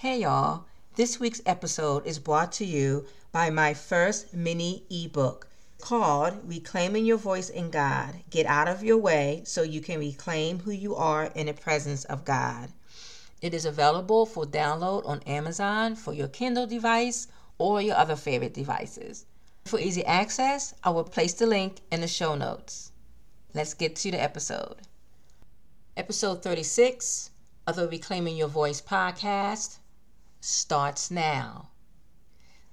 Hey y'all, this week's episode is brought to you by my first mini ebook called Reclaiming Your Voice in God. Get out of your way so you can reclaim who you are in the presence of God. It is available for download on Amazon for your Kindle device or your other favorite devices. For easy access, I will place the link in the show notes. Let's get to the episode. Episode 36 of the Reclaiming Your Voice podcast starts now.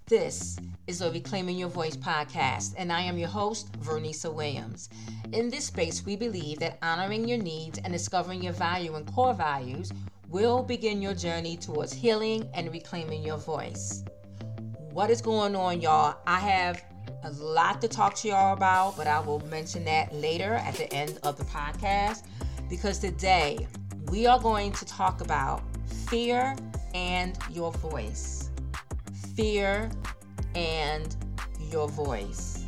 This is the Reclaiming Your Voice podcast, and I am your host, Vernica Williams. In this space, we believe that honoring your needs and discovering your value and core values will begin your journey towards healing and reclaiming your voice. What is going on, y'all? I have a lot to talk to y'all about, but I will mention that later at the end of the podcast because today we are going to talk about fear and your voice. Fear and your voice.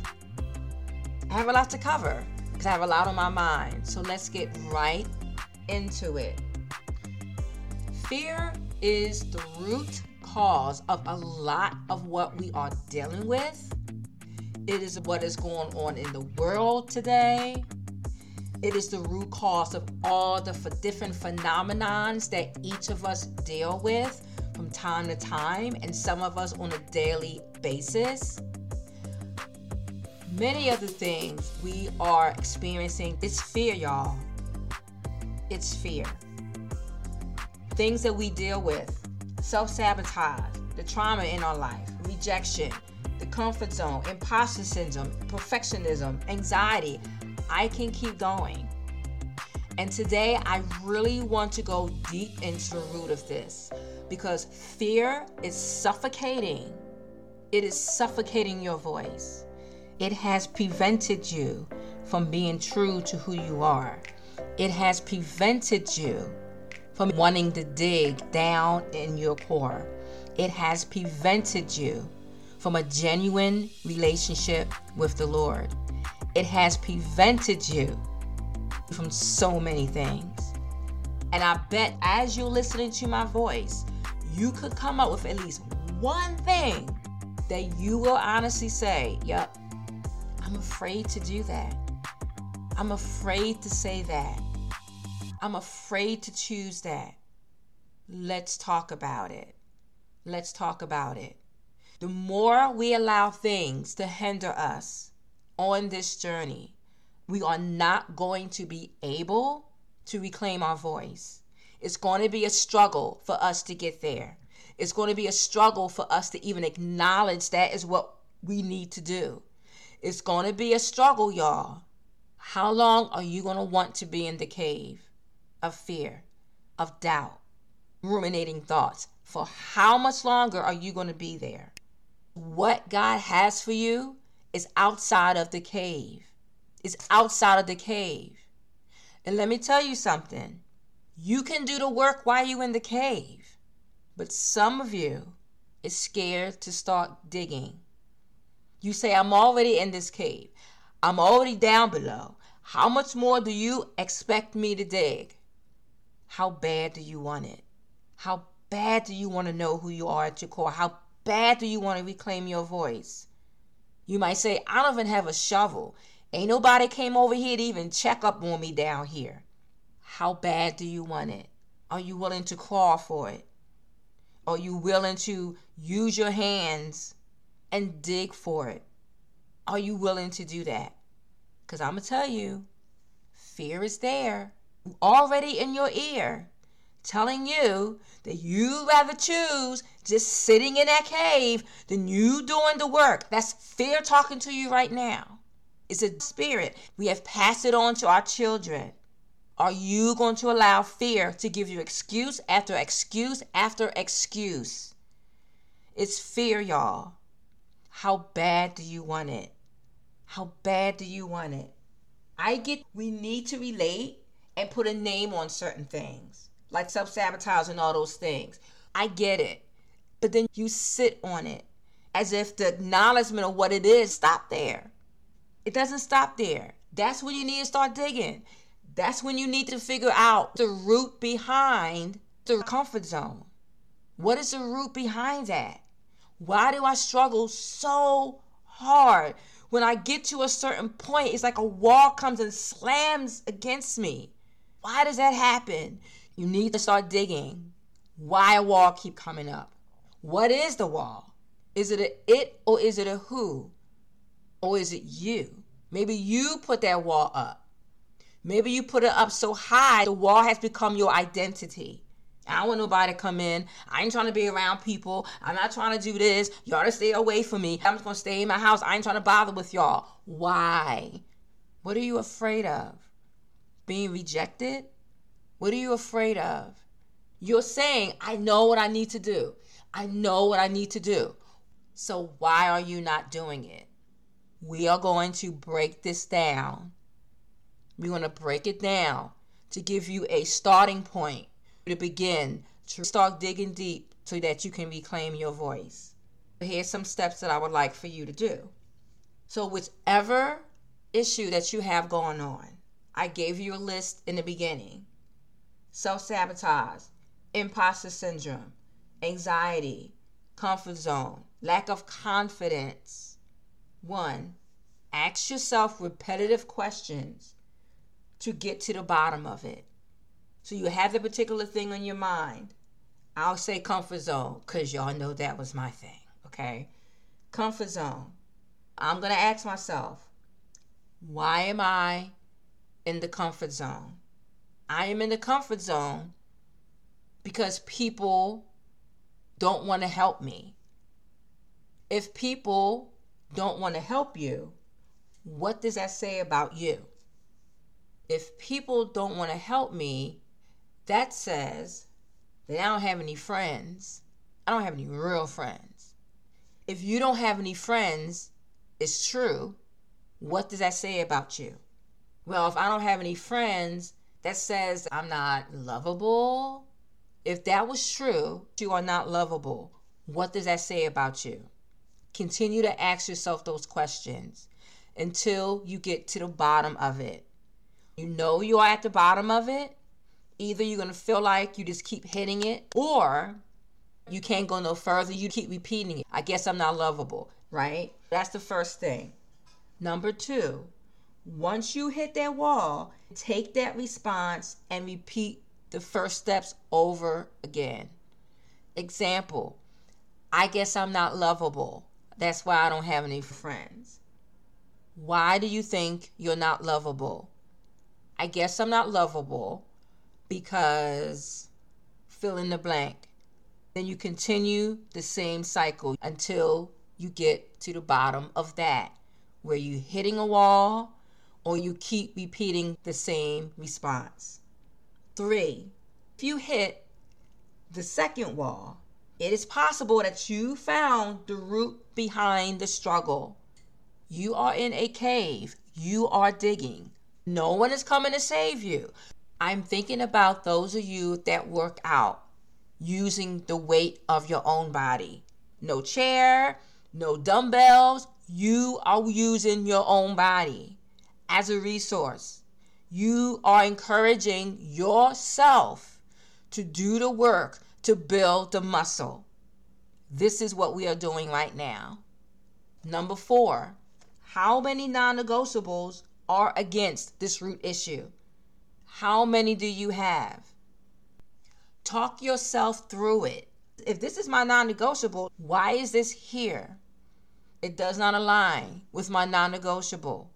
I have a lot to cover because I have a lot on my mind. So let's get right into it. Fear is the root cause of a lot of what we are dealing with. It is what is going on in the world today. It is the root cause of all the different phenomenons that each of us deal with from time to time, and some of us on a daily basis. Many of the things we are experiencing, it's fear, y'all. It's fear. Things that we deal with self sabotage, the trauma in our life, rejection, the comfort zone, imposter syndrome, perfectionism, anxiety, I can keep going. And today, I really want to go deep into the root of this because fear is suffocating. It is suffocating your voice. It has prevented you from being true to who you are. It has prevented you from wanting to dig down in your core. It has prevented you from a genuine relationship with the Lord. It has prevented you from so many things. And I bet as you're listening to my voice, you could come up with at least one thing that you will honestly say, Yep, I'm afraid to do that. I'm afraid to say that. I'm afraid to choose that. Let's talk about it. Let's talk about it. The more we allow things to hinder us, on this journey, we are not going to be able to reclaim our voice. It's going to be a struggle for us to get there. It's going to be a struggle for us to even acknowledge that is what we need to do. It's going to be a struggle, y'all. How long are you going to want to be in the cave of fear, of doubt, ruminating thoughts? For how much longer are you going to be there? What God has for you is outside of the cave. It's outside of the cave. And let me tell you something. You can do the work while you're in the cave. But some of you is scared to start digging. You say, I'm already in this cave. I'm already down below. How much more do you expect me to dig? How bad do you want it? How bad do you want to know who you are at your core? How bad do you want to reclaim your voice? You might say, I don't even have a shovel. Ain't nobody came over here to even check up on me down here. How bad do you want it? Are you willing to crawl for it? Are you willing to use your hands and dig for it? Are you willing to do that? Because I'm going to tell you, fear is there, already in your ear telling you that you'd rather choose just sitting in that cave than you doing the work. That's fear talking to you right now. It's a spirit. We have passed it on to our children. Are you going to allow fear to give you excuse after excuse after excuse? It's fear, y'all. How bad do you want it? How bad do you want it? I get we need to relate and put a name on certain things like self sabotage and all those things. I get it. But then you sit on it as if the acknowledgement of what it is stop there. It doesn't stop there. That's when you need to start digging. That's when you need to figure out the root behind the comfort zone. What is the root behind that? Why do I struggle so hard? When I get to a certain point, it's like a wall comes and slams against me. Why does that happen? You need to start digging. Why a wall keep coming up? What is the wall? Is it a it or is it a who? Or is it you? Maybe you put that wall up. Maybe you put it up so high, the wall has become your identity. I don't want nobody to come in. I ain't trying to be around people. I'm not trying to do this. Y'all to stay away from me. I'm just gonna stay in my house. I ain't trying to bother with y'all. Why? What are you afraid of? Being rejected? What are you afraid of? You're saying, I know what I need to do. I know what I need to do. So why are you not doing it? We are going to break this down. We're going to break it down to give you a starting point to begin to start digging deep so that you can reclaim your voice. Here's some steps that I would like for you to do. So, whichever issue that you have going on, I gave you a list in the beginning self sabotage, imposter syndrome, anxiety, comfort zone, lack of confidence. One, ask yourself repetitive questions to get to the bottom of it. So you have the particular thing on your mind. I'll say comfort zone because y'all know that was my thing, okay? Comfort zone. I'm going to ask myself, why am I in the comfort zone? I am in the comfort zone because people don't want to help me. If people don't want to help you, what does that say about you? If people don't want to help me, that says that I don't have any friends. I don't have any real friends. If you don't have any friends, it's true. What does that say about you? Well, if I don't have any friends, that says I'm not lovable. If that was true, you are not lovable. What does that say about you? Continue to ask yourself those questions until you get to the bottom of it. You know you are at the bottom of it, Either you're going to feel like you just keep hitting it, or you can't go no further. You keep repeating it. I guess I'm not lovable, right? That's the first thing. Number two, once you hit that wall, take that response and repeat the first steps over again. Example, I guess I'm not lovable. That's why I don't have any friends. Why do you think you're not lovable? I guess I'm not lovable because fill in the blank. Then you continue the same cycle until you get to the bottom of that, where you're hitting a wall or you keep repeating the same response. Three, if you hit the second wall, it is possible that you found the root behind the struggle. You are in a cave, you are digging. No one is coming to save you. I'm thinking about those of you that work out using the weight of your own body. No chair, no dumbbells. You are using your own body as a resource. You are encouraging yourself to do the work to build the muscle. This is what we are doing right now. Number four, how many non negotiables are against this root issue? How many do you have? Talk yourself through it. If this is my non negotiable, why is this here? It does not align with my non negotiable,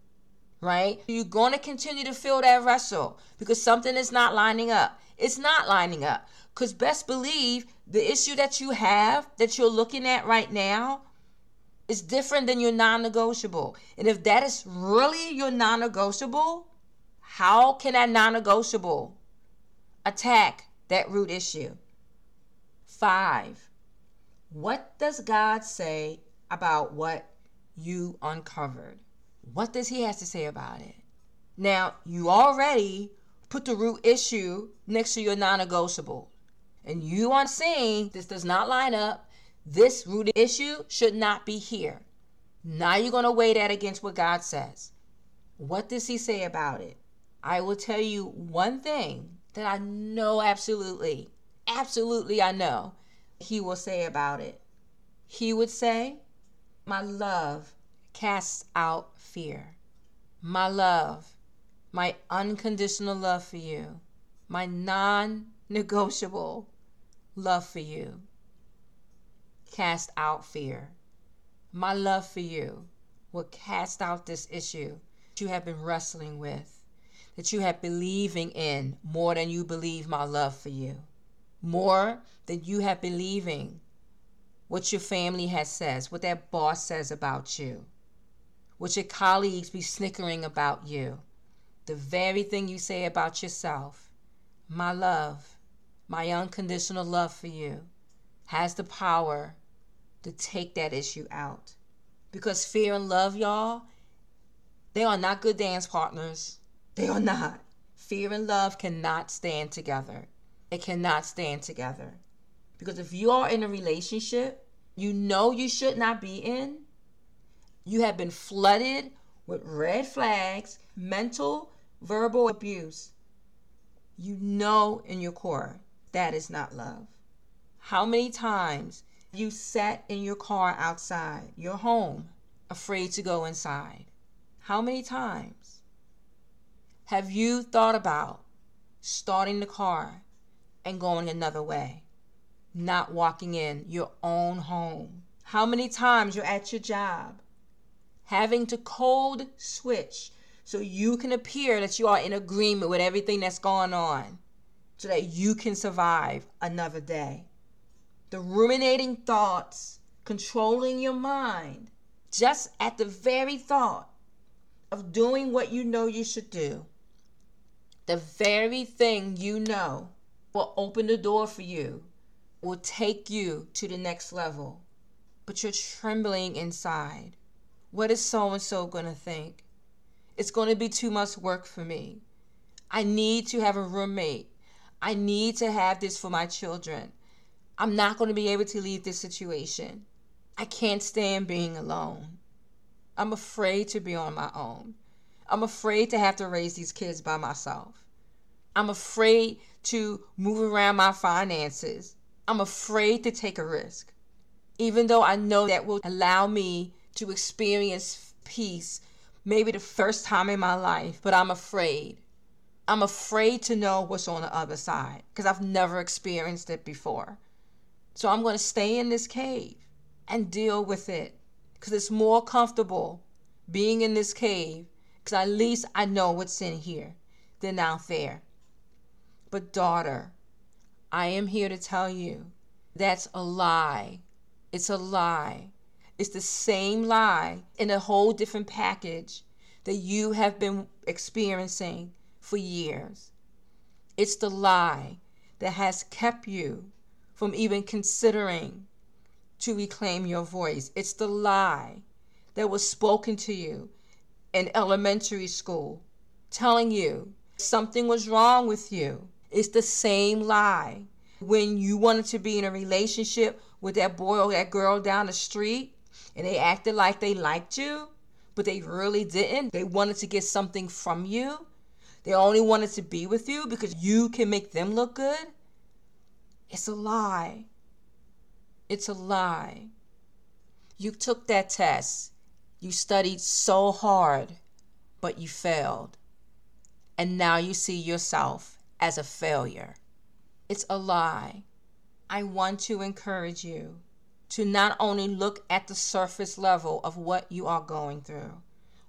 right? You're going to continue to feel that wrestle because something is not lining up. It's not lining up. Because best believe the issue that you have, that you're looking at right now, is different than your non negotiable. And if that is really your non negotiable, how can that non negotiable attack that root issue? Five, what does God say about what you uncovered? What does He have to say about it? Now, you already put the root issue next to your non negotiable, and you are saying this does not line up. This root issue should not be here. Now you're going to weigh that against what God says. What does He say about it? I will tell you one thing that I know absolutely, absolutely I know. he will say about it. He would say, My love casts out fear. My love, my unconditional love for you, my non negotiable love for you, cast out fear. My love for you will cast out this issue that you have been wrestling with, that you have believing in more than you believe my love for you, more than you have believing what your family has says, what that boss says about you, what your colleagues be snickering about you, the very thing you say about yourself. My love, my unconditional love for you, has the power to take that issue out. Because fear and love, y'all, they are not good dance partners. They are not. Fear and love cannot stand together. It cannot stand together. Because if you are in a relationship you know you should not be in, you have been flooded with red flags, mental, verbal abuse, you know in your core that is not love. How many times you sat in your car outside your home afraid to go inside? How many times have you thought about starting the car and going another way? Not walking in your own home. How many times you're at your job having to code switch so you can appear that you are in agreement with everything that's going on so that you can survive another day. The ruminating thoughts controlling your mind just at the very thought of doing what you know you should do, the very thing you know will open the door for you, will take you to the next level. But you're trembling inside. What is so and so going to think? It's going to be too much work for me. I need to have a roommate. I need to have this for my children. I'm not going to be able to leave this situation. I can't stand being alone. I'm afraid to be on my own. I'm afraid to have to raise these kids by myself. I'm afraid to move around my finances. I'm afraid to take a risk. Even though I know that will allow me to experience peace, maybe the first time in my life, but I'm afraid. I'm afraid to know what's on the other side because I've never experienced it before. So I'm going to stay in this cave and deal with it because it's more comfortable being in this cave because at least I know what's in here than out there. But, daughter, I am here to tell you that's a lie. It's a lie. It's the same lie in a whole different package that you have been experiencing for years. It's the lie that has kept you from even considering to reclaim your voice. It's the lie that was spoken to you in elementary school telling you something was wrong with you. It's the same lie. When you wanted to be in a relationship with that boy or that girl down the street and they acted like they liked you, but they really didn't. They wanted to get something from you. They only wanted to be with you because you can make them look good. It's a lie. It's a lie. You took that test. You studied so hard, but you failed. And now you see yourself as a failure. It's a lie. I want to encourage you to not only look at the surface level of what you are going through,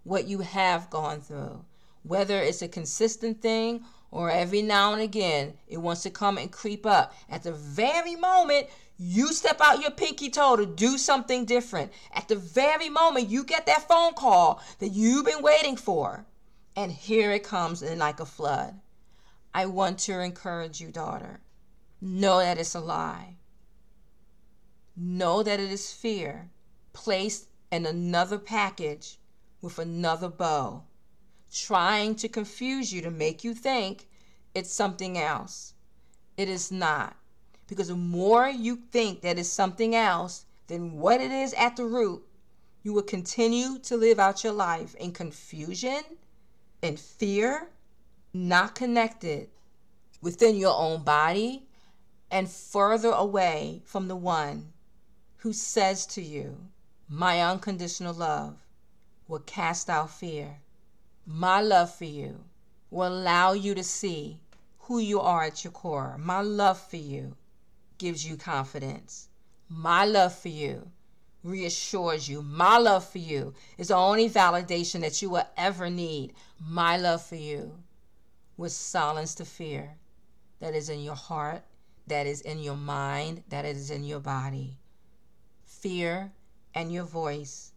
what you have gone through, whether it's a consistent thing or every now and again it wants to come and creep up at the very moment you step out your pinky toe to do something different. At the very moment you get that phone call that you've been waiting for, and here it comes in like a flood. I want to encourage you, daughter. Know that it's a lie. Know that it is fear placed in another package with another bow, trying to confuse you to make you think it's something else. It is not. Because the more you think that it's something else than what it is at the root, you will continue to live out your life in confusion and fear, not connected within your own body, and further away from the one who says to you, My unconditional love will cast out fear. My love for you will allow you to see who you are at your core. My love for you gives you confidence. My love for you reassures you. My love for you is the only validation that you will ever need. My love for you will silence the fear that is in your heart, that is in your mind, that is in your body. Fear and your voice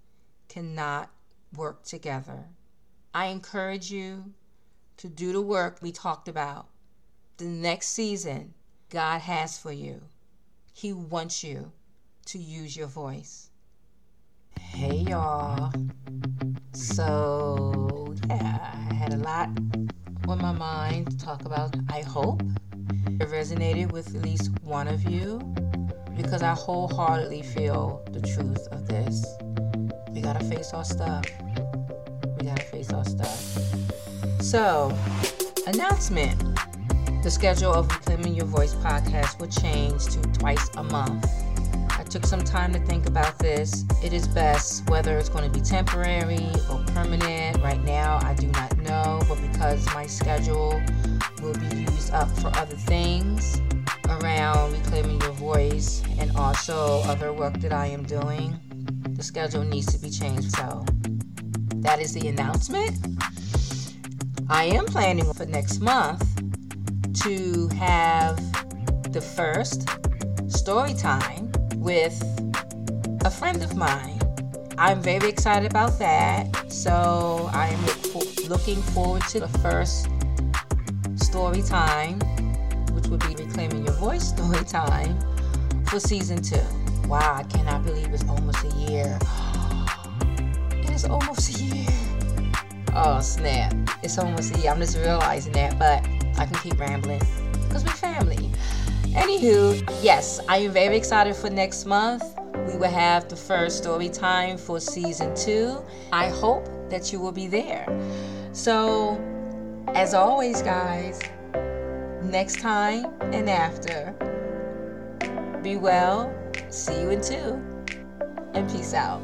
cannot work together. I encourage you to do the work we talked about. The next season God has for you. He wants you to use your voice. Hey, y'all. So, yeah, I had a lot on my mind to talk about. I hope it resonated with at least one of you because I wholeheartedly feel the truth of this. We gotta face our stuff. We gotta face our stuff. So, announcement. The schedule of Reclaiming Your Voice podcast will change to twice a month. I took some time to think about this. It is best whether it's going to be temporary or permanent. Right now, I do not know, but because my schedule will be used up for other things around reclaiming your voice and also other work that I am doing, the schedule needs to be changed. So, that is the announcement. I am planning for next month to have the first story time with a friend of mine. I'm very excited about that. So I am looking forward to the first story time, which will be Reclaiming Your Voice story time for season two. Wow, I cannot believe it's almost a year. It is almost a year. Oh, snap. It's almost a year. I'm just realizing that, but I can keep rambling because we're family. Anywho, yes, I am very excited for next month. We will have the first story time for season two. I hope that you will be there. So, as always, guys, next time and after, be well, see you in two, and peace out.